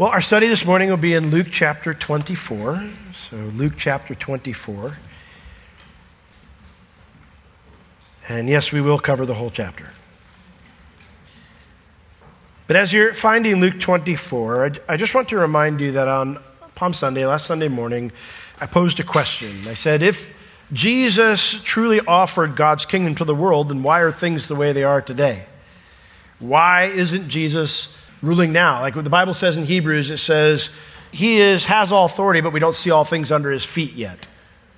Well, our study this morning will be in Luke chapter 24. So, Luke chapter 24. And yes, we will cover the whole chapter. But as you're finding Luke 24, I just want to remind you that on Palm Sunday, last Sunday morning, I posed a question. I said, if Jesus truly offered God's kingdom to the world, then why are things the way they are today? Why isn't Jesus ruling now. Like what the Bible says in Hebrews, it says, He is, has all authority, but we don't see all things under His feet yet.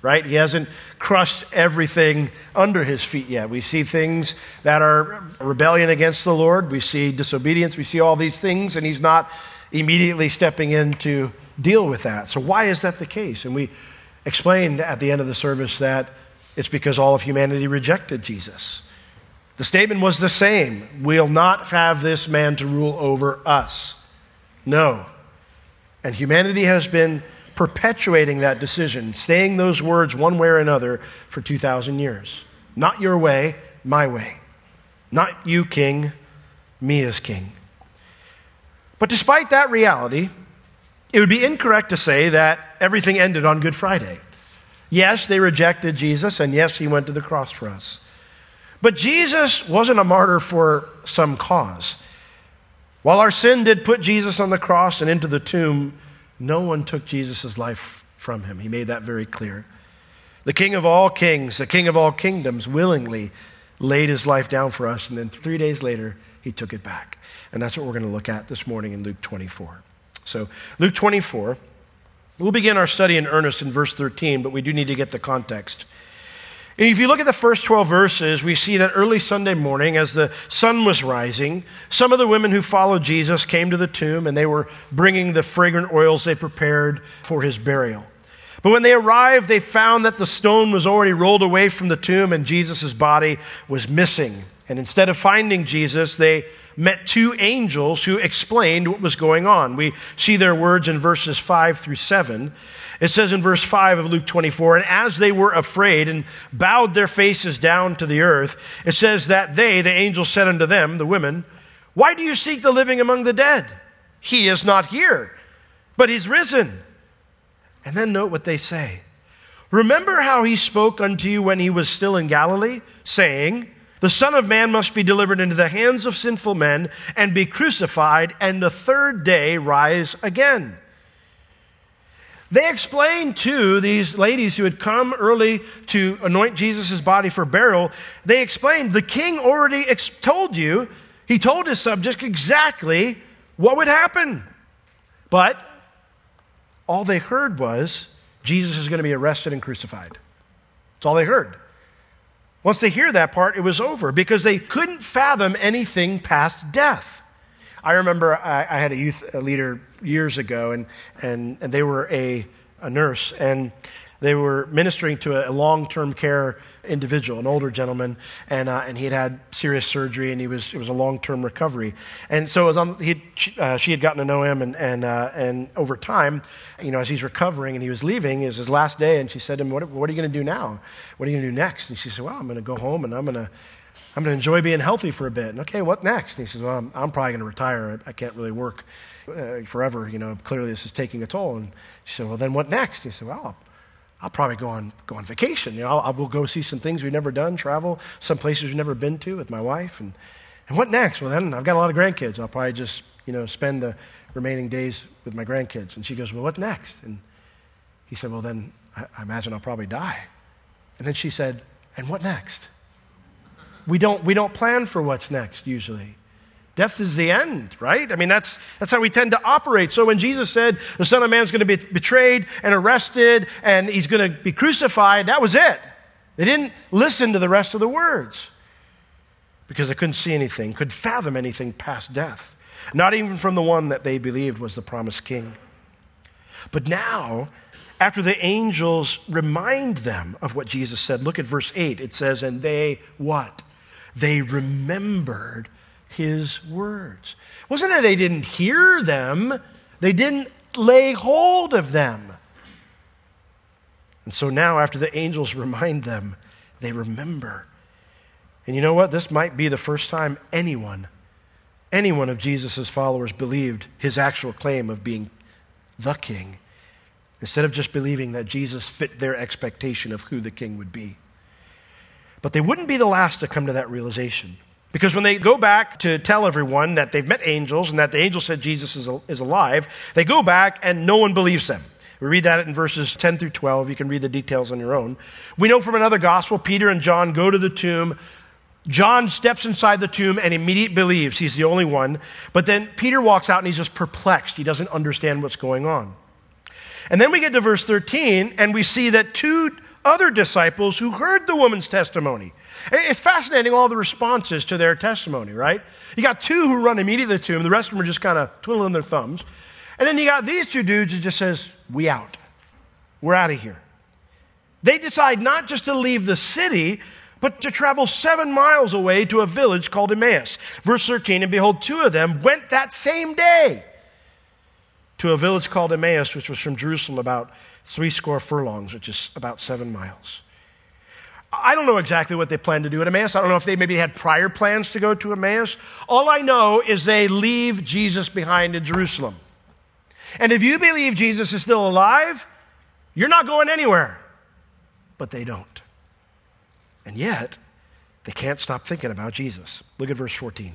Right? He hasn't crushed everything under his feet yet. We see things that are rebellion against the Lord. We see disobedience. We see all these things, and he's not immediately stepping in to deal with that. So, why is that the case? And we explained at the end of the service that it's because all of humanity rejected Jesus. The statement was the same We'll not have this man to rule over us. No. And humanity has been perpetuating that decision, saying those words one way or another for 2,000 years. Not your way, my way. Not you, king, me as king. But despite that reality, it would be incorrect to say that everything ended on Good Friday. Yes, they rejected Jesus, and yes, he went to the cross for us. But Jesus wasn't a martyr for some cause. While our sin did put Jesus on the cross and into the tomb, no one took Jesus' life from him. He made that very clear. The King of all kings, the King of all kingdoms, willingly laid his life down for us, and then three days later, he took it back. And that's what we're going to look at this morning in Luke 24. So, Luke 24, we'll begin our study in earnest in verse 13, but we do need to get the context. And if you look at the first 12 verses, we see that early Sunday morning, as the sun was rising, some of the women who followed Jesus came to the tomb and they were bringing the fragrant oils they prepared for his burial. But when they arrived, they found that the stone was already rolled away from the tomb and Jesus' body was missing. And instead of finding Jesus, they met two angels who explained what was going on. We see their words in verses 5 through 7. It says in verse 5 of Luke 24, and as they were afraid and bowed their faces down to the earth, it says that they, the angels, said unto them, the women, Why do you seek the living among the dead? He is not here, but he's risen. And then note what they say. Remember how he spoke unto you when he was still in Galilee, saying, The Son of Man must be delivered into the hands of sinful men and be crucified, and the third day rise again. They explained to these ladies who had come early to anoint Jesus' body for burial, they explained the king already ex- told you, he told his subjects exactly what would happen. But all they heard was Jesus is going to be arrested and crucified. That's all they heard. Once they hear that part, it was over because they couldn't fathom anything past death. I remember I, I had a youth leader years ago, and, and, and they were a, a nurse, and they were ministering to a, long term care individual, an older gentleman, and, uh, and he had had serious surgery, and he was, it was a long term recovery. And so it was on, he uh, she had gotten to know him, and, and, uh, and over time, you know, as he's recovering and he was leaving, it was his last day, and she said to him, What, what are you going to do now? What are you going to do next? And she said, Well, I'm going to go home and I'm going to I'm going to enjoy being healthy for a bit. And okay, what next? And he says, Well, I'm, I'm probably going to retire. I, I, can't really work uh, forever. You know, clearly this is taking a toll. And she said, Well, then what next? And he said, Well, I'll, I'll, probably go on, go on vacation. You know, I'll, I will go see some things we've never done, travel, some places we've never been to with my wife. And, and what next? Well, then I've got a lot of grandkids. I'll probably just, you know, spend the remaining days with my grandkids. And she goes, Well, what next? And he said, Well, then I, I imagine I'll probably die. And then she said, And what next? We don't, we don't plan for what's next usually. Death is the end, right? I mean, that's, that's how we tend to operate. So when Jesus said the Son of Man is going to be betrayed and arrested and he's going to be crucified, that was it. They didn't listen to the rest of the words because they couldn't see anything, could fathom anything past death, not even from the one that they believed was the promised king. But now after the angels remind them of what Jesus said. Look at verse 8. It says, And they what? They remembered his words. Wasn't it they didn't hear them, they didn't lay hold of them. And so now, after the angels remind them, they remember. And you know what? This might be the first time anyone, any one of Jesus' followers believed his actual claim of being the king, instead of just believing that Jesus fit their expectation of who the king would be. But they wouldn't be the last to come to that realization. Because when they go back to tell everyone that they've met angels and that the angel said Jesus is, is alive, they go back and no one believes them. We read that in verses 10 through 12. You can read the details on your own. We know from another gospel, Peter and John go to the tomb. John steps inside the tomb and immediately believes he's the only one. But then Peter walks out and he's just perplexed. He doesn't understand what's going on. And then we get to verse 13 and we see that two other disciples who heard the woman's testimony. It's fascinating all the responses to their testimony, right? You got two who run immediately to him, the rest of them are just kind of twiddling their thumbs. And then you got these two dudes who just says, "We out. We're out of here." They decide not just to leave the city, but to travel seven miles away to a village called Emmaus. Verse 13, and behold, two of them went that same day to a village called Emmaus, which was from Jerusalem about three score furlongs, which is about seven miles. I don't know exactly what they plan to do at Emmaus. I don't know if they maybe had prior plans to go to Emmaus. All I know is they leave Jesus behind in Jerusalem. And if you believe Jesus is still alive, you're not going anywhere. But they don't. And yet, they can't stop thinking about Jesus. Look at verse 14.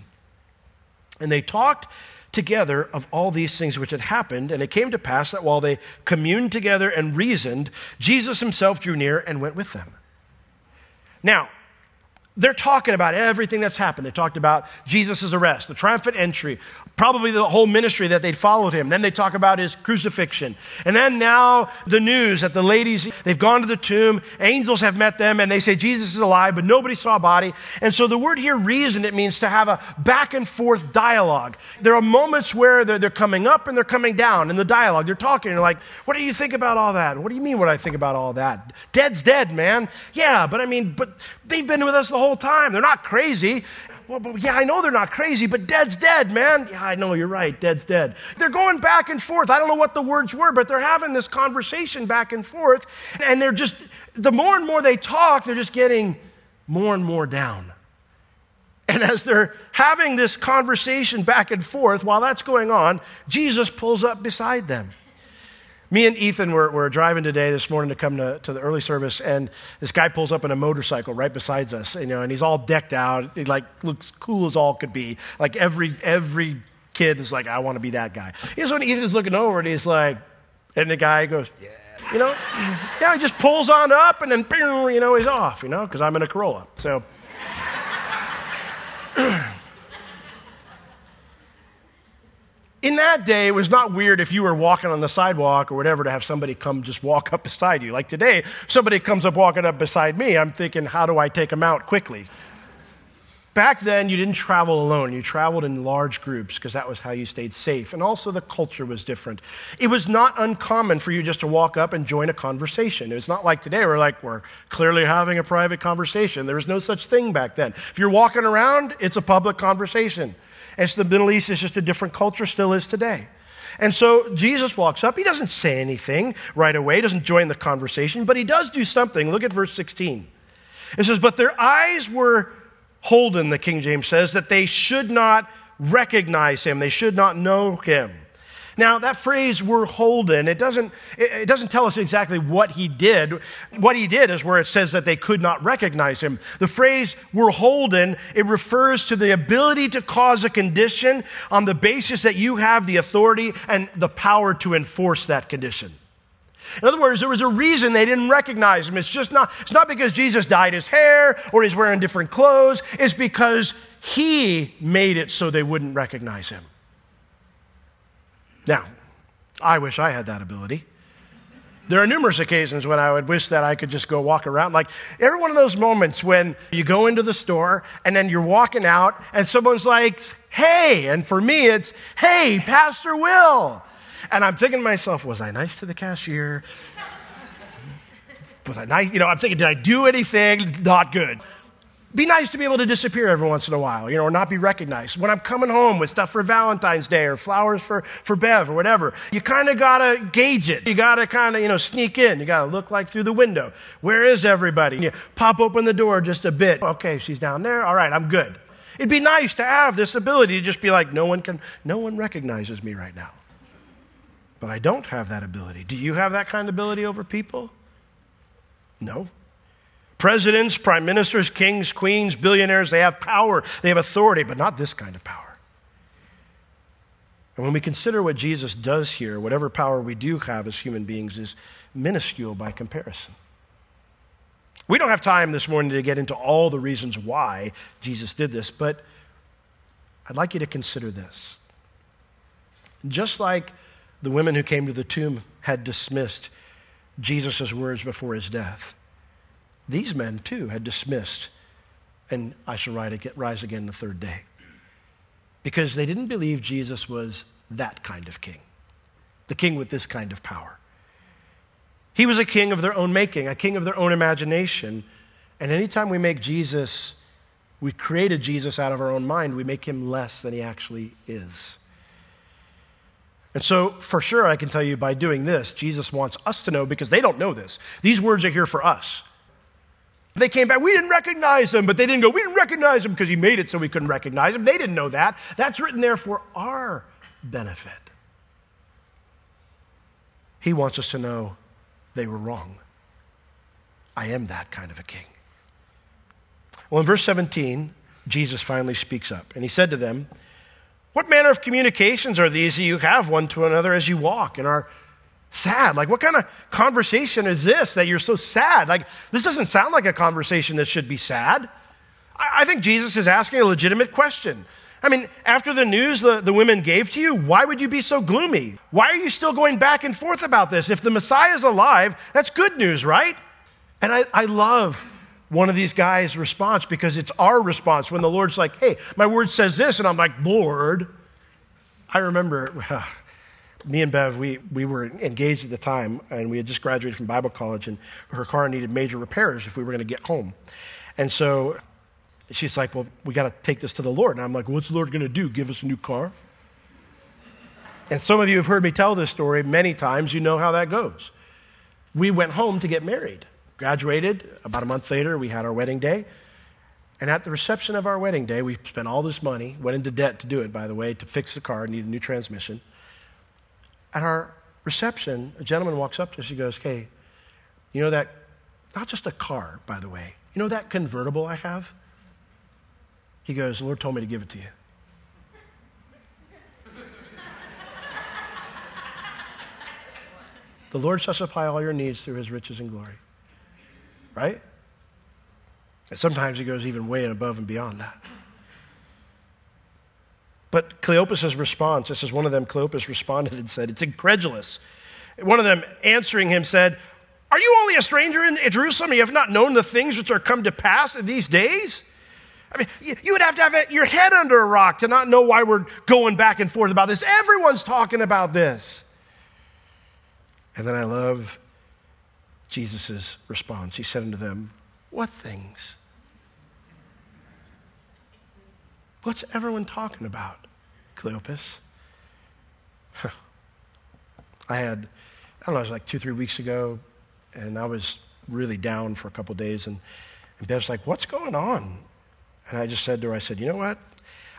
And they talked together of all these things which had happened. And it came to pass that while they communed together and reasoned, Jesus himself drew near and went with them. Now, they're talking about everything that's happened. They talked about Jesus' arrest, the triumphant entry, probably the whole ministry that they'd followed him. Then they talk about his crucifixion. And then now the news that the ladies, they've gone to the tomb, angels have met them, and they say Jesus is alive, but nobody saw a body. And so the word here, reason, it means to have a back and forth dialogue. There are moments where they're, they're coming up and they're coming down in the dialogue. They're talking, and like, what do you think about all that? What do you mean what I think about all that? Dead's dead, man. Yeah, but I mean, but they've been with us the whole time. They're not crazy. Well, but yeah, I know they're not crazy, but dead's dead, man. Yeah, I know, you're right. Dead's dead. They're going back and forth. I don't know what the words were, but they're having this conversation back and forth. And they're just, the more and more they talk, they're just getting more and more down. And as they're having this conversation back and forth, while that's going on, Jesus pulls up beside them. Me and Ethan were, were driving today this morning to come to, to the early service, and this guy pulls up in a motorcycle right beside us, you know, and he's all decked out. He like looks cool as all could be. Like every every kid is like, I want to be that guy. Here's when Ethan's looking over, and he's like, and the guy goes, yeah. You know, yeah, he just pulls on up, and then, you know, he's off, you know, because I'm in a Corolla. So. In that day, it was not weird if you were walking on the sidewalk or whatever to have somebody come just walk up beside you. Like today, somebody comes up walking up beside me, I'm thinking, how do I take them out quickly? Back then, you didn't travel alone. You traveled in large groups because that was how you stayed safe. And also, the culture was different. It was not uncommon for you just to walk up and join a conversation. It was not like today, we're like, we're clearly having a private conversation. There was no such thing back then. If you're walking around, it's a public conversation. So the Middle East is just a different culture, still is today. And so Jesus walks up. He doesn't say anything right away, he doesn't join the conversation, but he does do something. Look at verse 16. It says, But their eyes were holden, the King James says, that they should not recognize him, they should not know him. Now, that phrase, we're holden, it doesn't, it doesn't tell us exactly what he did. What he did is where it says that they could not recognize him. The phrase, we're holden, it refers to the ability to cause a condition on the basis that you have the authority and the power to enforce that condition. In other words, there was a reason they didn't recognize him. It's just not, it's not because Jesus dyed his hair or he's wearing different clothes. It's because he made it so they wouldn't recognize him. Now, I wish I had that ability. There are numerous occasions when I would wish that I could just go walk around. Like every one of those moments when you go into the store and then you're walking out and someone's like, hey. And for me, it's, hey, Pastor Will. And I'm thinking to myself, was I nice to the cashier? Was I nice? You know, I'm thinking, did I do anything not good? Be nice to be able to disappear every once in a while, you know, or not be recognized. When I'm coming home with stuff for Valentine's Day or flowers for, for Bev or whatever, you kind of got to gauge it. You got to kind of, you know, sneak in. You got to look like through the window. Where is everybody? You pop open the door just a bit. Okay, she's down there. All right, I'm good. It'd be nice to have this ability to just be like, no one can, no one recognizes me right now. But I don't have that ability. Do you have that kind of ability over people? No. Presidents, prime ministers, kings, queens, billionaires, they have power, they have authority, but not this kind of power. And when we consider what Jesus does here, whatever power we do have as human beings is minuscule by comparison. We don't have time this morning to get into all the reasons why Jesus did this, but I'd like you to consider this. Just like the women who came to the tomb had dismissed Jesus' words before his death, these men too had dismissed, and I shall rise again the third day. Because they didn't believe Jesus was that kind of king, the king with this kind of power. He was a king of their own making, a king of their own imagination. And anytime we make Jesus, we created Jesus out of our own mind, we make him less than he actually is. And so, for sure, I can tell you by doing this, Jesus wants us to know because they don't know this. These words are here for us. They came back, we didn't recognize him, but they didn't go, we didn't recognize him because he made it so we couldn't recognize him. They didn't know that. That's written there for our benefit. He wants us to know they were wrong. I am that kind of a king. Well, in verse 17, Jesus finally speaks up, and he said to them, What manner of communications are these that you have one to another as you walk and are sad? Like, what kind of conversation is this that you're so sad? Like, this doesn't sound like a conversation that should be sad. I, I think Jesus is asking a legitimate question. I mean, after the news the, the women gave to you, why would you be so gloomy? Why are you still going back and forth about this? If the Messiah is alive, that's good news, right? And I, I love one of these guys' response because it's our response when the Lord's like, hey, my word says this, and I'm like, Lord. I remember me and Bev, we, we were engaged at the time, and we had just graduated from Bible college, and her car needed major repairs if we were going to get home. And so she's like, Well, we got to take this to the Lord. And I'm like, What's the Lord going to do? Give us a new car? And some of you have heard me tell this story many times. You know how that goes. We went home to get married, graduated. About a month later, we had our wedding day. And at the reception of our wedding day, we spent all this money, went into debt to do it, by the way, to fix the car, needed a new transmission. At our reception, a gentleman walks up to us. He goes, Hey, you know that, not just a car, by the way, you know that convertible I have? He goes, The Lord told me to give it to you. the Lord shall supply all your needs through his riches and glory. Right? And sometimes he goes even way above and beyond that. But Cleopas' response, this is one of them, Cleopas responded and said, It's incredulous. One of them answering him said, Are you only a stranger in Jerusalem? You have not known the things which are come to pass in these days? I mean, you would have to have your head under a rock to not know why we're going back and forth about this. Everyone's talking about this. And then I love Jesus' response. He said unto them, What things? What's everyone talking about, Cleopas? Huh. I had, I don't know, it was like two, three weeks ago, and I was really down for a couple days, and, and Bev's like, What's going on? And I just said to her, I said, you know what?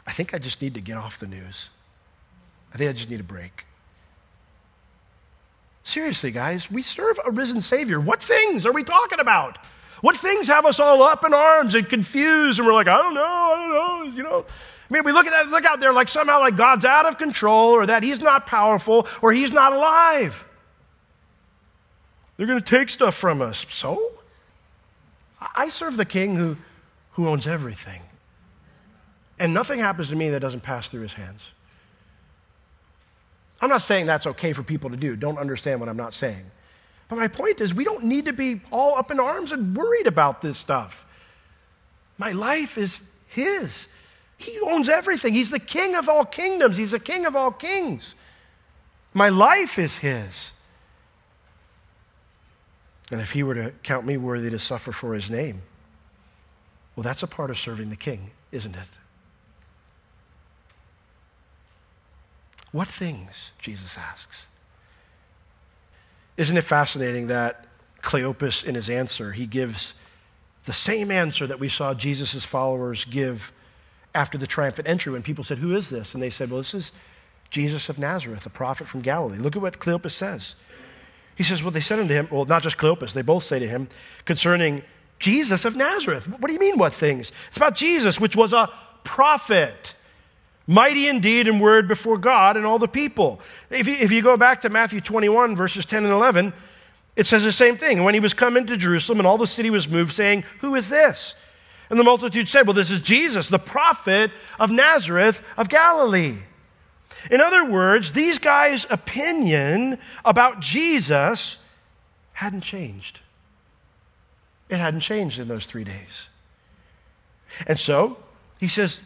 I think I just need to get off the news. I think I just need a break. Seriously, guys, we serve a risen Savior. What things are we talking about? What things have us all up in arms and confused, and we're like, I don't know, I don't know, you know? I mean, we look at that, look out there like somehow like God's out of control, or that He's not powerful, or He's not alive. They're going to take stuff from us. So, I serve the King who who owns everything. And nothing happens to me that doesn't pass through his hands. I'm not saying that's okay for people to do. Don't understand what I'm not saying. But my point is, we don't need to be all up in arms and worried about this stuff. My life is his. He owns everything. He's the king of all kingdoms, he's the king of all kings. My life is his. And if he were to count me worthy to suffer for his name, well, that's a part of serving the king, isn't it? What things? Jesus asks. Isn't it fascinating that Cleopas, in his answer, he gives the same answer that we saw Jesus' followers give after the triumphant entry when people said, Who is this? And they said, Well, this is Jesus of Nazareth, a prophet from Galilee. Look at what Cleopas says. He says, Well, they said unto him, well, not just Cleopas, they both say to him concerning Jesus of Nazareth. What do you mean, what things? It's about Jesus, which was a prophet, mighty indeed in word before God and all the people. If you, if you go back to Matthew 21, verses 10 and 11, it says the same thing. When he was come into Jerusalem, and all the city was moved, saying, Who is this? And the multitude said, Well, this is Jesus, the prophet of Nazareth of Galilee. In other words, these guys' opinion about Jesus hadn't changed. It hadn't changed in those three days. And so he says,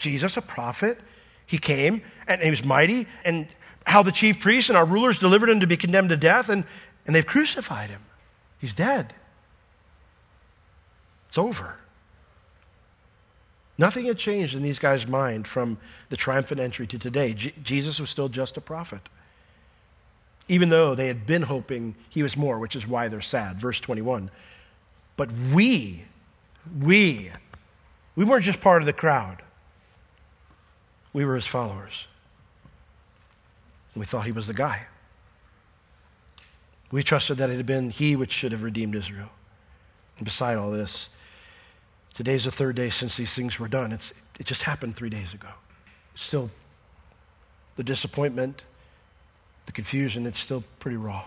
Jesus, a prophet, he came and he was mighty, and how the chief priests and our rulers delivered him to be condemned to death, and, and they've crucified him. He's dead. It's over. Nothing had changed in these guys' mind from the triumphant entry to today. Jesus was still just a prophet. Even though they had been hoping he was more, which is why they're sad. Verse 21. But we, we, we weren't just part of the crowd, we were his followers. We thought he was the guy. We trusted that it had been he which should have redeemed Israel. And beside all this, Today's the third day since these things were done. It's, it just happened three days ago. Still, the disappointment, the confusion, it's still pretty raw.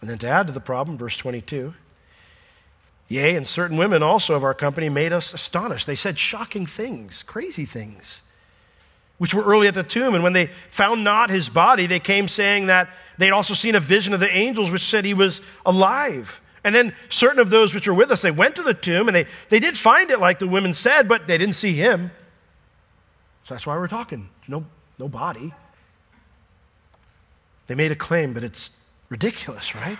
And then to add to the problem, verse 22 Yea, and certain women also of our company made us astonished. They said shocking things, crazy things, which were early at the tomb. And when they found not his body, they came saying that they'd also seen a vision of the angels which said he was alive. And then certain of those which were with us, they went to the tomb and they, they did find it like the women said, but they didn't see him. So that's why we're talking. No, no body. They made a claim, but it's ridiculous, right?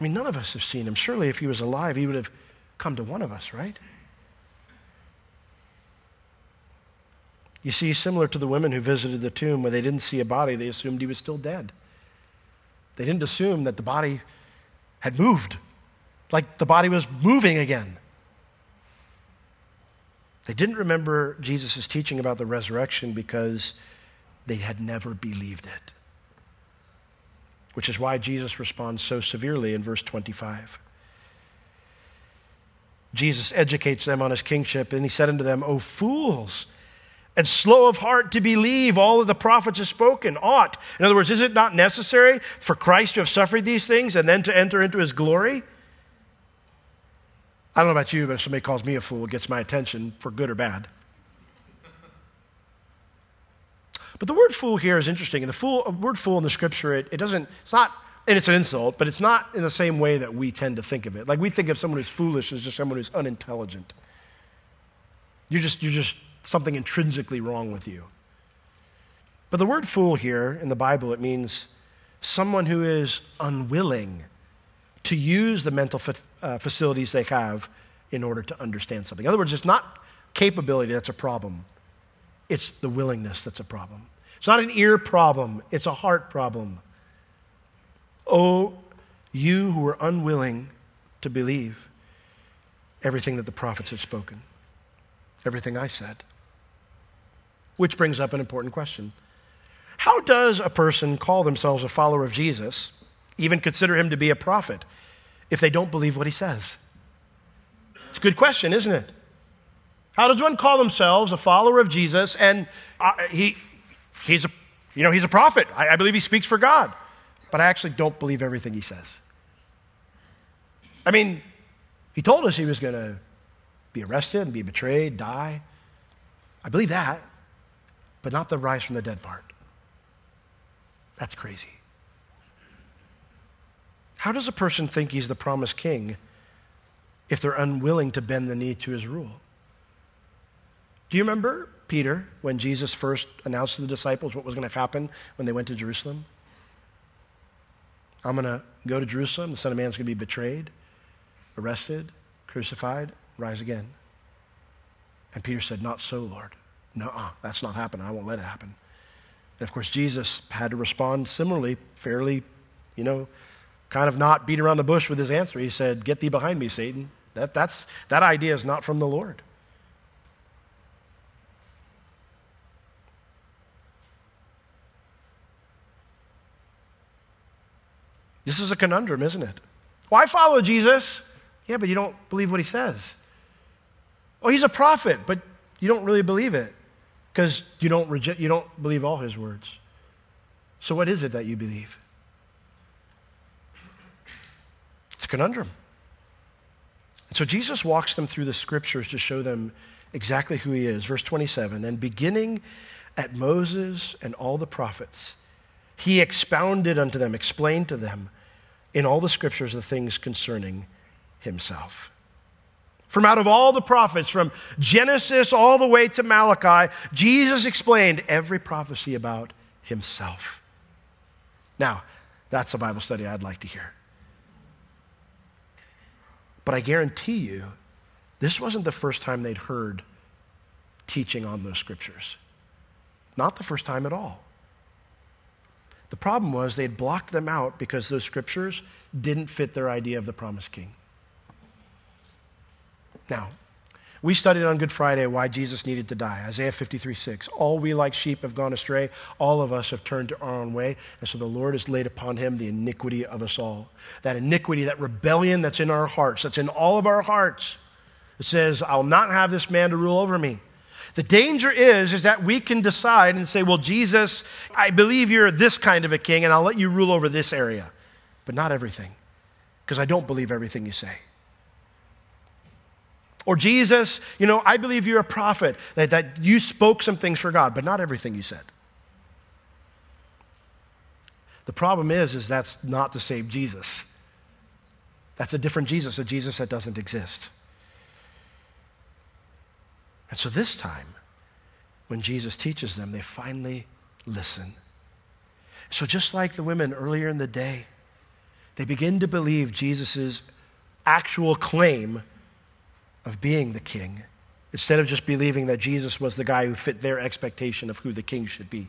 I mean, none of us have seen him. Surely, if he was alive, he would have come to one of us, right? You see, similar to the women who visited the tomb, when they didn't see a body, they assumed he was still dead. They didn't assume that the body had moved, like the body was moving again. They didn't remember Jesus' teaching about the resurrection because they had never believed it. Which is why Jesus responds so severely in verse 25. Jesus educates them on his kingship, and he said unto them, O fools, and slow of heart to believe all that the prophets have spoken. Ought. In other words, is it not necessary for Christ to have suffered these things and then to enter into his glory? I don't know about you, but if somebody calls me a fool, it gets my attention for good or bad. But the word fool here is interesting. And the fool, word fool in the scripture, it, it doesn't, it's not, and it's an insult, but it's not in the same way that we tend to think of it. Like we think of someone who's foolish as just someone who's unintelligent. You're just, you're just something intrinsically wrong with you. But the word fool here in the Bible, it means someone who is unwilling to use the mental fa- uh, facilities they have in order to understand something. In other words, it's not capability that's a problem, it's the willingness that's a problem. It's not an ear problem, it's a heart problem. Oh, you who are unwilling to believe everything that the prophets had spoken, everything I said. Which brings up an important question How does a person call themselves a follower of Jesus, even consider him to be a prophet, if they don't believe what he says? It's a good question, isn't it? How does one call themselves a follower of Jesus and uh, he, he's, a, you know, he's a prophet? I, I believe he speaks for God, but I actually don't believe everything he says. I mean, he told us he was going to be arrested and be betrayed, die. I believe that but not the rise from the dead part. That's crazy. How does a person think he's the promised king if they're unwilling to bend the knee to his rule? Do you remember Peter when Jesus first announced to the disciples what was going to happen when they went to Jerusalem? I'm going to go to Jerusalem. The Son of Man is going to be betrayed, arrested, crucified, rise again. And Peter said, Not so, Lord. No, that's not happening. I won't let it happen. And of course, Jesus had to respond similarly, fairly, you know, kind of not beat around the bush with his answer. He said, Get thee behind me, Satan. That, that's, that idea is not from the Lord. Is a conundrum, isn't it? Well, I follow Jesus. Yeah, but you don't believe what he says. Oh, he's a prophet, but you don't really believe it because you don't reject, you don't believe all his words. So what is it that you believe? It's a conundrum. And so Jesus walks them through the scriptures to show them exactly who he is. Verse 27 And beginning at Moses and all the prophets, he expounded unto them, explained to them in all the scriptures the things concerning himself. From out of all the prophets, from Genesis all the way to Malachi, Jesus explained every prophecy about himself. Now, that's a Bible study I'd like to hear. But I guarantee you, this wasn't the first time they'd heard teaching on those scriptures. Not the first time at all. The problem was they'd blocked them out because those scriptures didn't fit their idea of the promised king. Now, we studied on Good Friday why Jesus needed to die. Isaiah 53 6. All we like sheep have gone astray. All of us have turned to our own way. And so the Lord has laid upon him the iniquity of us all. That iniquity, that rebellion that's in our hearts, that's in all of our hearts. It says, I'll not have this man to rule over me. The danger is, is that we can decide and say, well, Jesus, I believe you're this kind of a king, and I'll let you rule over this area, but not everything, because I don't believe everything you say. Or Jesus, you know, I believe you're a prophet, that, that you spoke some things for God, but not everything you said. The problem is, is that's not the same Jesus. That's a different Jesus, a Jesus that doesn't exist. And so this time, when Jesus teaches them, they finally listen. So just like the women earlier in the day, they begin to believe Jesus' actual claim of being the king instead of just believing that Jesus was the guy who fit their expectation of who the king should be.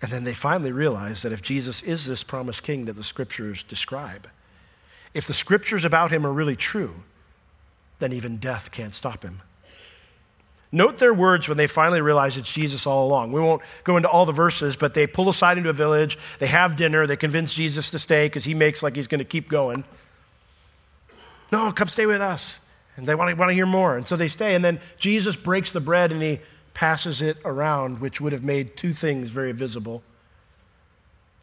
And then they finally realize that if Jesus is this promised king that the scriptures describe, if the scriptures about him are really true, then even death can't stop him. Note their words when they finally realize it's Jesus all along. We won't go into all the verses, but they pull aside into a village, they have dinner, they convince Jesus to stay because he makes like he's going to keep going. No, come stay with us. And they want to, want to hear more. And so they stay. And then Jesus breaks the bread and he passes it around, which would have made two things very visible.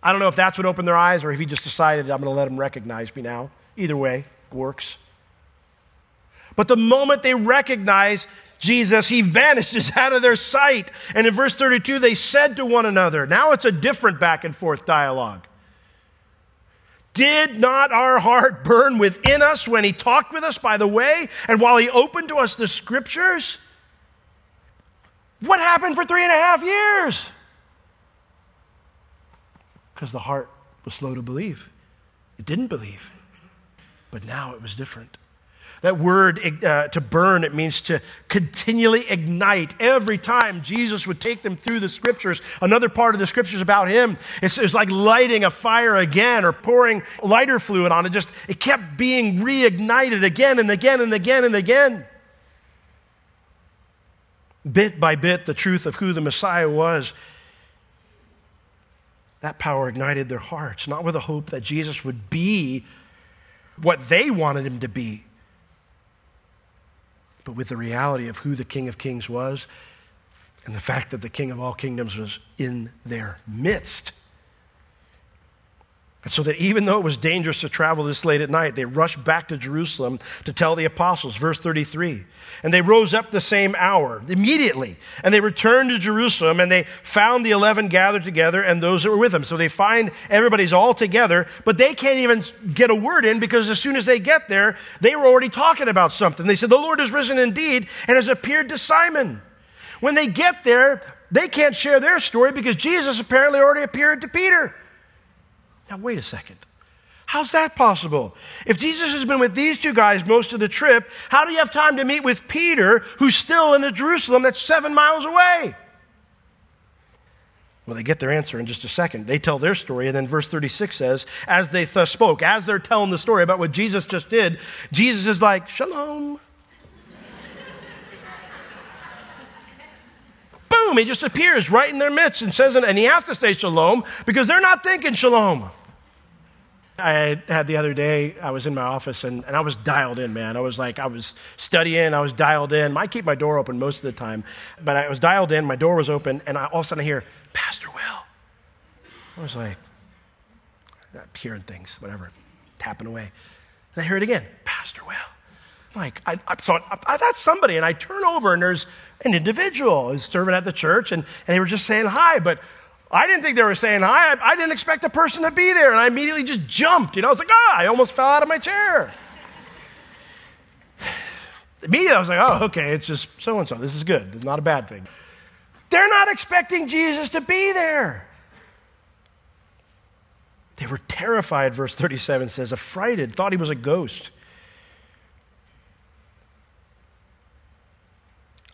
I don't know if that's what opened their eyes or if he just decided, I'm going to let them recognize me now. Either way, works. But the moment they recognize Jesus, he vanishes out of their sight. And in verse 32, they said to one another, now it's a different back and forth dialogue. Did not our heart burn within us when he talked with us by the way and while he opened to us the scriptures? What happened for three and a half years? Because the heart was slow to believe. It didn't believe. But now it was different. That word uh, to burn, it means to continually ignite. Every time Jesus would take them through the scriptures, another part of the scriptures about him, it's, it's like lighting a fire again or pouring lighter fluid on it. Just, it kept being reignited again and again and again and again. Bit by bit, the truth of who the Messiah was that power ignited their hearts, not with a hope that Jesus would be what they wanted him to be, but with the reality of who the King of Kings was and the fact that the King of all kingdoms was in their midst. And so that even though it was dangerous to travel this late at night, they rushed back to Jerusalem to tell the apostles. Verse 33. And they rose up the same hour, immediately. And they returned to Jerusalem and they found the eleven gathered together and those that were with them. So they find everybody's all together, but they can't even get a word in because as soon as they get there, they were already talking about something. They said, The Lord has risen indeed and has appeared to Simon. When they get there, they can't share their story because Jesus apparently already appeared to Peter. Now, wait a second. How's that possible? If Jesus has been with these two guys most of the trip, how do you have time to meet with Peter, who's still in Jerusalem that's seven miles away? Well, they get their answer in just a second. They tell their story, and then verse 36 says, As they thus spoke, as they're telling the story about what Jesus just did, Jesus is like, Shalom. Boom, he just appears right in their midst and says, and he has to say shalom because they're not thinking shalom. I had the other day, I was in my office and, and I was dialed in, man. I was like, I was studying, I was dialed in. I keep my door open most of the time, but I was dialed in, my door was open, and I, all of a sudden I hear, Pastor Will. I was like, hearing things, whatever, tapping away. And I hear it again, Pastor Will. I'm like, I, I, so I, thought somebody, and I turn over, and there's an individual who's serving at the church, and, and they were just saying hi, but I didn't think they were saying hi. I, I, didn't expect a person to be there. And I immediately just jumped. You know, I was like, ah, I almost fell out of my chair. Immediately, I was like, oh, okay, it's just so and so. This is good. It's not a bad thing. They're not expecting Jesus to be there. They were terrified, verse 37 says, affrighted, thought he was a ghost.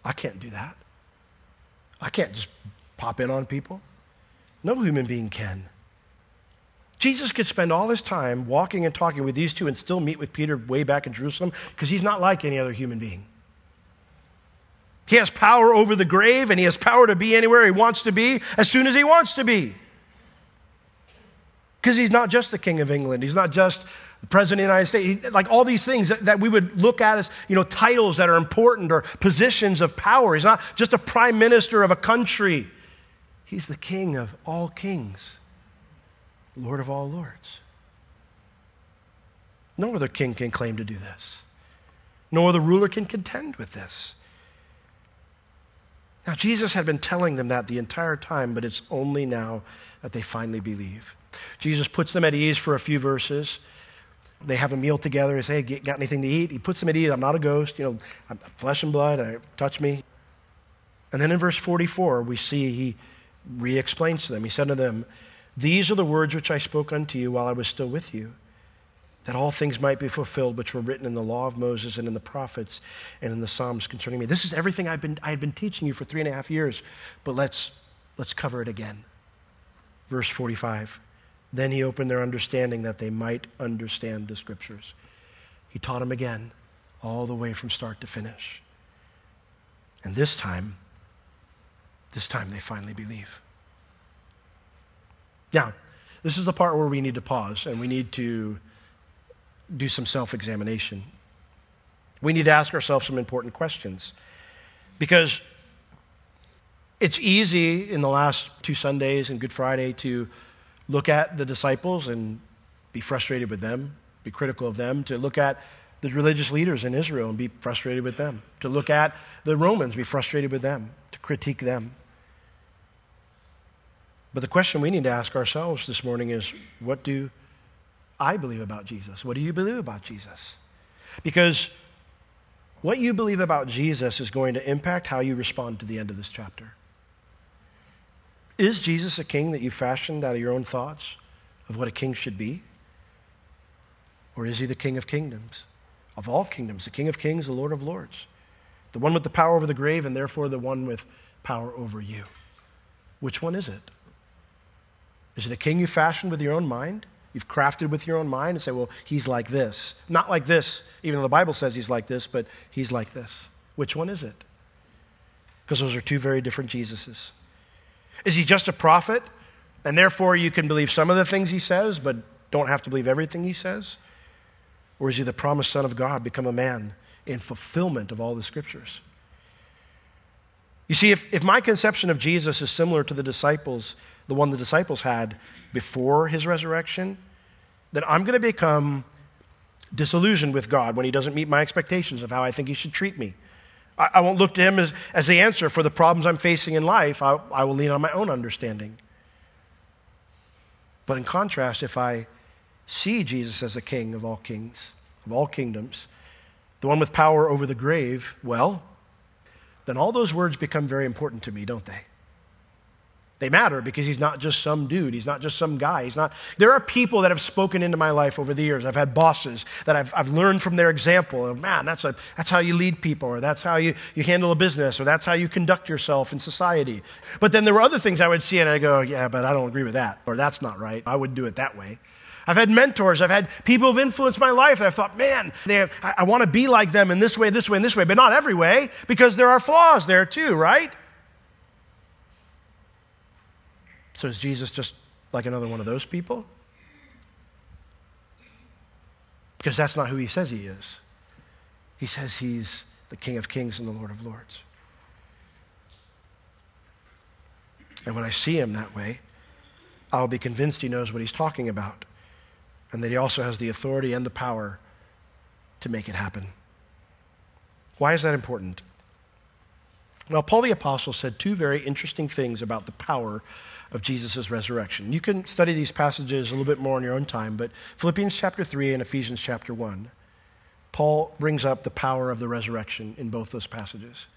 I can't do that. I can't just pop in on people. No human being can. Jesus could spend all his time walking and talking with these two and still meet with Peter way back in Jerusalem because he's not like any other human being. He has power over the grave and he has power to be anywhere he wants to be as soon as he wants to be. Because he's not just the King of England, he's not just the President of the United States, he, like all these things that, that we would look at as you know, titles that are important or positions of power. He's not just a prime minister of a country. He's the King of all kings, Lord of all lords. No other king can claim to do this. No other ruler can contend with this. Now, Jesus had been telling them that the entire time, but it's only now that they finally believe. Jesus puts them at ease for a few verses. They have a meal together. He says, Hey, got anything to eat? He puts them at ease. I'm not a ghost. You know, I'm flesh and blood. I, touch me. And then in verse 44, we see he re explains to them. He said to them, These are the words which I spoke unto you while I was still with you, that all things might be fulfilled which were written in the law of Moses and in the prophets and in the Psalms concerning me. This is everything I've been, I had been teaching you for three and a half years, but let's, let's cover it again. Verse 45. Then he opened their understanding that they might understand the scriptures. He taught them again, all the way from start to finish. And this time, this time they finally believe. Now, this is the part where we need to pause and we need to do some self examination. We need to ask ourselves some important questions because it's easy in the last two Sundays and Good Friday to look at the disciples and be frustrated with them, be critical of them, to look at the religious leaders in Israel and be frustrated with them, to look at the Romans, be frustrated with them, to critique them. But the question we need to ask ourselves this morning is what do I believe about Jesus? What do you believe about Jesus? Because what you believe about Jesus is going to impact how you respond to the end of this chapter. Is Jesus a king that you fashioned out of your own thoughts of what a king should be? Or is he the king of kingdoms, of all kingdoms, the king of kings, the Lord of lords, the one with the power over the grave, and therefore the one with power over you? Which one is it? Is it a king you fashioned with your own mind? You've crafted with your own mind and say, well, he's like this. Not like this, even though the Bible says he's like this, but he's like this. Which one is it? Because those are two very different Jesuses. Is he just a prophet? And therefore you can believe some of the things he says, but don't have to believe everything he says? Or is he the promised Son of God, become a man in fulfillment of all the scriptures? You see, if, if my conception of Jesus is similar to the disciples, the one the disciples had before his resurrection, then I'm going to become disillusioned with God when he doesn't meet my expectations of how I think he should treat me. I, I won't look to him as, as the answer for the problems I'm facing in life. I, I will lean on my own understanding. But in contrast, if I see Jesus as the king of all kings, of all kingdoms, the one with power over the grave, well, then all those words become very important to me, don't they? They matter because he's not just some dude. He's not just some guy. He's not. There are people that have spoken into my life over the years. I've had bosses that I've, I've learned from their example. Man, that's, a, that's how you lead people, or that's how you, you handle a business, or that's how you conduct yourself in society. But then there were other things I would see and I go, yeah, but I don't agree with that, or that's not right. I wouldn't do it that way. I've had mentors. I've had people who've influenced my life I've thought, man, have, I, I want to be like them in this way, this way, and this way, but not every way because there are flaws there too, right? So is Jesus just like another one of those people? Because that's not who he says he is. He says he's the King of Kings and the Lord of Lords. And when I see him that way, I'll be convinced he knows what he's talking about and that he also has the authority and the power to make it happen. Why is that important? Well, Paul the Apostle said two very interesting things about the power of Jesus' resurrection. You can study these passages a little bit more on your own time, but Philippians chapter 3 and Ephesians chapter 1, Paul brings up the power of the resurrection in both those passages.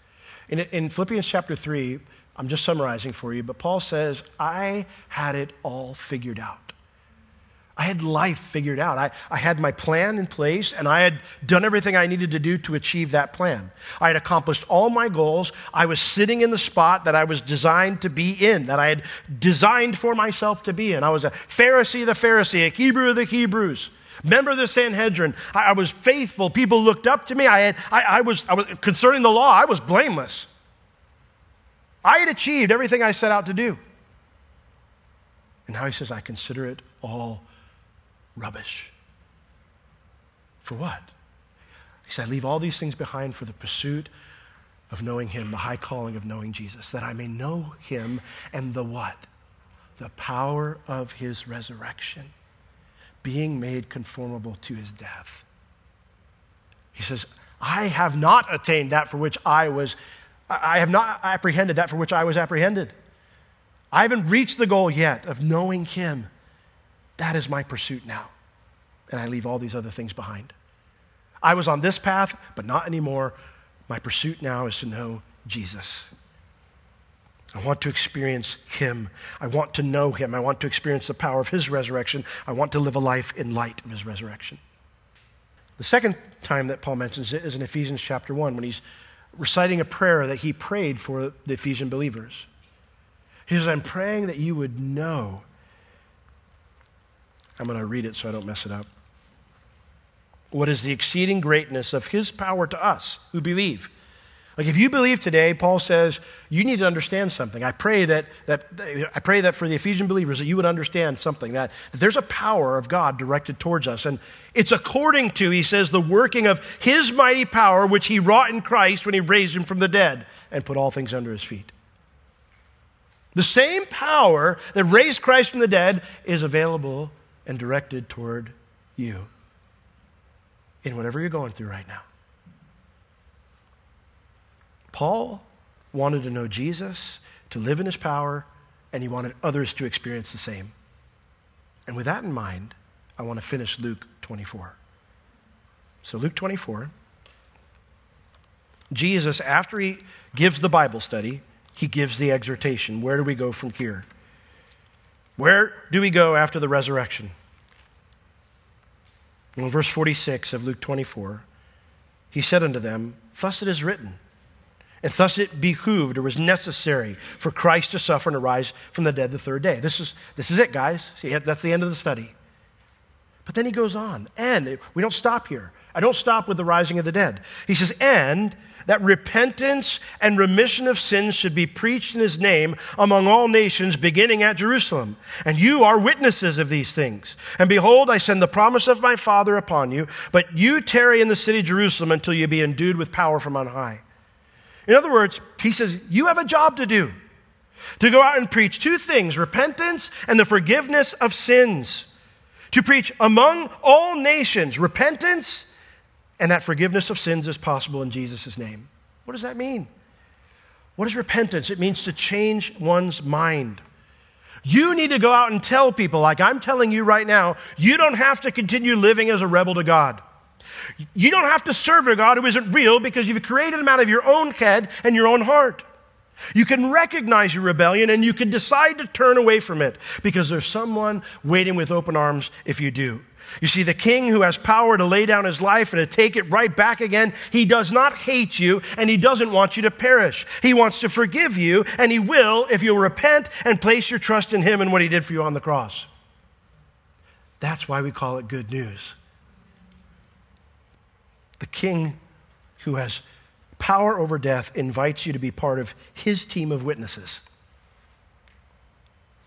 In, in Philippians chapter 3, I'm just summarizing for you, but Paul says, I had it all figured out. I had life figured out. I, I had my plan in place, and I had done everything I needed to do to achieve that plan. I had accomplished all my goals. I was sitting in the spot that I was designed to be in, that I had designed for myself to be in. I was a Pharisee of the Pharisee, a Hebrew of the Hebrews, member of the Sanhedrin. I, I was faithful. People looked up to me. I, had, I, I, was, I was, concerning the law, I was blameless. I had achieved everything I set out to do. And now he says, I consider it all rubbish. For what? He said, I leave all these things behind for the pursuit of knowing him, the high calling of knowing Jesus, that I may know him and the what? The power of his resurrection, being made conformable to his death. He says, I have not attained that for which I was, I have not apprehended that for which I was apprehended. I haven't reached the goal yet of knowing him that is my pursuit now. And I leave all these other things behind. I was on this path, but not anymore. My pursuit now is to know Jesus. I want to experience Him. I want to know Him. I want to experience the power of His resurrection. I want to live a life in light of His resurrection. The second time that Paul mentions it is in Ephesians chapter 1 when he's reciting a prayer that he prayed for the Ephesian believers. He says, I'm praying that you would know I'm going to read it so I don't mess it up. What is the exceeding greatness of his power to us who believe? Like if you believe today, Paul says, you need to understand something. I pray that, that I pray that for the Ephesian believers that you would understand something, that, that there's a power of God directed towards us. And it's according to, he says, the working of his mighty power, which he wrought in Christ when he raised him from the dead and put all things under his feet. The same power that raised Christ from the dead is available and directed toward you in whatever you're going through right now. Paul wanted to know Jesus, to live in his power, and he wanted others to experience the same. And with that in mind, I want to finish Luke 24. So, Luke 24, Jesus, after he gives the Bible study, he gives the exhortation. Where do we go from here? Where do we go after the resurrection? In verse 46 of Luke 24, he said unto them, Thus it is written, and thus it behooved or was necessary for Christ to suffer and arise from the dead the third day. This is, this is it, guys. See, that's the end of the study. But then he goes on, and we don't stop here. I don't stop with the rising of the dead. He says, and that repentance and remission of sins should be preached in his name among all nations, beginning at Jerusalem. And you are witnesses of these things. And behold, I send the promise of my Father upon you, but you tarry in the city Jerusalem until you be endued with power from on high. In other words, he says, you have a job to do. To go out and preach two things repentance and the forgiveness of sins. To preach among all nations repentance and that forgiveness of sins is possible in Jesus' name. What does that mean? What is repentance? It means to change one's mind. You need to go out and tell people, like I'm telling you right now, you don't have to continue living as a rebel to God. You don't have to serve a God who isn't real because you've created him out of your own head and your own heart. You can recognize your rebellion and you can decide to turn away from it because there's someone waiting with open arms if you do. You see, the king who has power to lay down his life and to take it right back again, he does not hate you and he doesn't want you to perish. He wants to forgive you and he will if you'll repent and place your trust in him and what he did for you on the cross. That's why we call it good news. The king who has power over death invites you to be part of his team of witnesses,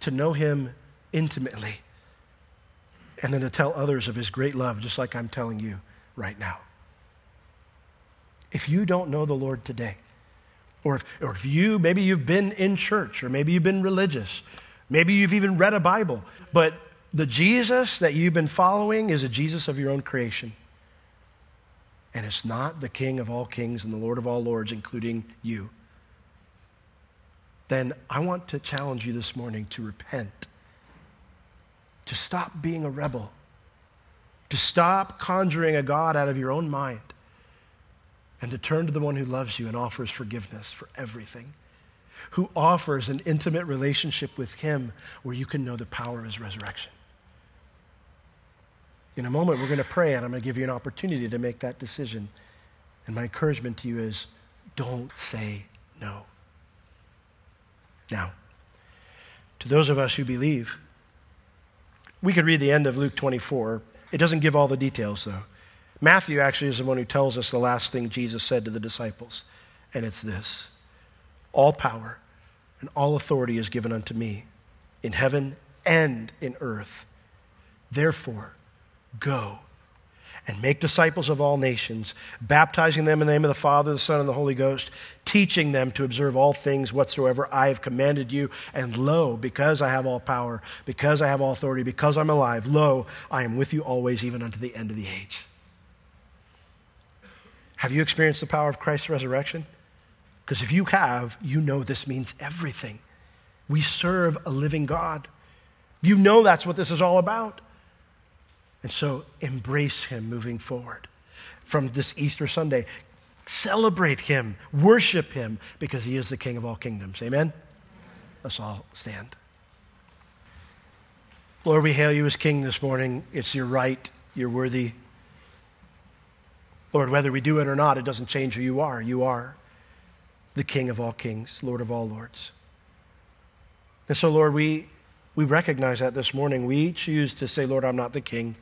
to know him intimately, and then to tell others of his great love, just like I'm telling you right now. If you don't know the Lord today, or if, or if you, maybe you've been in church, or maybe you've been religious, maybe you've even read a Bible, but the Jesus that you've been following is a Jesus of your own creation. And it's not the King of all kings and the Lord of all lords, including you, then I want to challenge you this morning to repent, to stop being a rebel, to stop conjuring a God out of your own mind, and to turn to the one who loves you and offers forgiveness for everything, who offers an intimate relationship with Him where you can know the power of His resurrection. In a moment, we're going to pray, and I'm going to give you an opportunity to make that decision. And my encouragement to you is don't say no. Now, to those of us who believe, we could read the end of Luke 24. It doesn't give all the details, though. Matthew actually is the one who tells us the last thing Jesus said to the disciples, and it's this All power and all authority is given unto me in heaven and in earth. Therefore, Go and make disciples of all nations, baptizing them in the name of the Father, the Son, and the Holy Ghost, teaching them to observe all things whatsoever I have commanded you. And lo, because I have all power, because I have all authority, because I'm alive, lo, I am with you always, even unto the end of the age. Have you experienced the power of Christ's resurrection? Because if you have, you know this means everything. We serve a living God. You know that's what this is all about. And so embrace him moving forward from this Easter Sunday. Celebrate him, worship him, because he is the King of all kingdoms. Amen? Let's all stand. Lord, we hail you as King this morning. It's your right, you're worthy. Lord, whether we do it or not, it doesn't change who you are. You are the King of all kings, Lord of all lords. And so, Lord, we, we recognize that this morning. We choose to say, Lord, I'm not the king.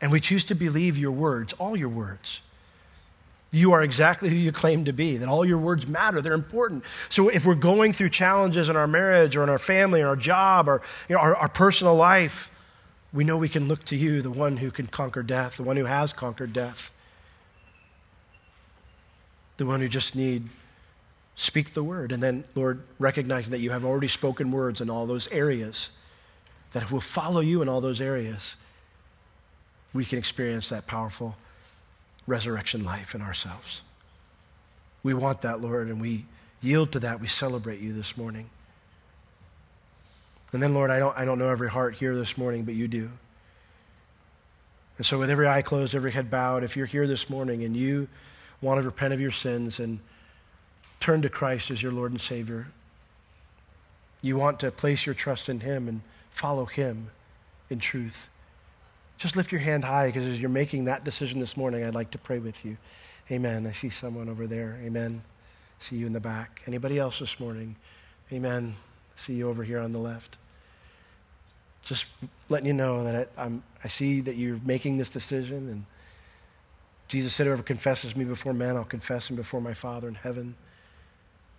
And we choose to believe your words, all your words. You are exactly who you claim to be, that all your words matter, they're important. So if we're going through challenges in our marriage or in our family or our job or you know, our, our personal life, we know we can look to you, the one who can conquer death, the one who has conquered death, the one who just need speak the word. And then, Lord, recognizing that you have already spoken words in all those areas, that will follow you in all those areas we can experience that powerful resurrection life in ourselves. We want that, Lord, and we yield to that. We celebrate you this morning. And then, Lord, I don't, I don't know every heart here this morning, but you do. And so, with every eye closed, every head bowed, if you're here this morning and you want to repent of your sins and turn to Christ as your Lord and Savior, you want to place your trust in Him and follow Him in truth just lift your hand high because as you're making that decision this morning, I'd like to pray with you. Amen. I see someone over there. Amen. See you in the back. Anybody else this morning? Amen. See you over here on the left. Just letting you know that I, I'm, I see that you're making this decision. And Jesus said, Whoever confesses me before men, I'll confess him before my Father in heaven.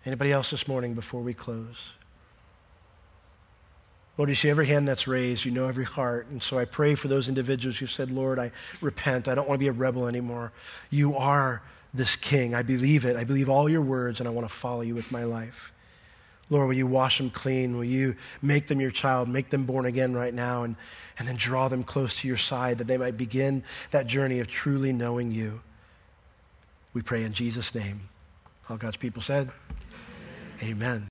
Anybody else this morning before we close? Lord, you see every hand that's raised. You know every heart. And so I pray for those individuals who said, Lord, I repent. I don't want to be a rebel anymore. You are this king. I believe it. I believe all your words, and I want to follow you with my life. Lord, will you wash them clean? Will you make them your child? Make them born again right now, and, and then draw them close to your side that they might begin that journey of truly knowing you. We pray in Jesus' name. All God's people said, Amen. Amen.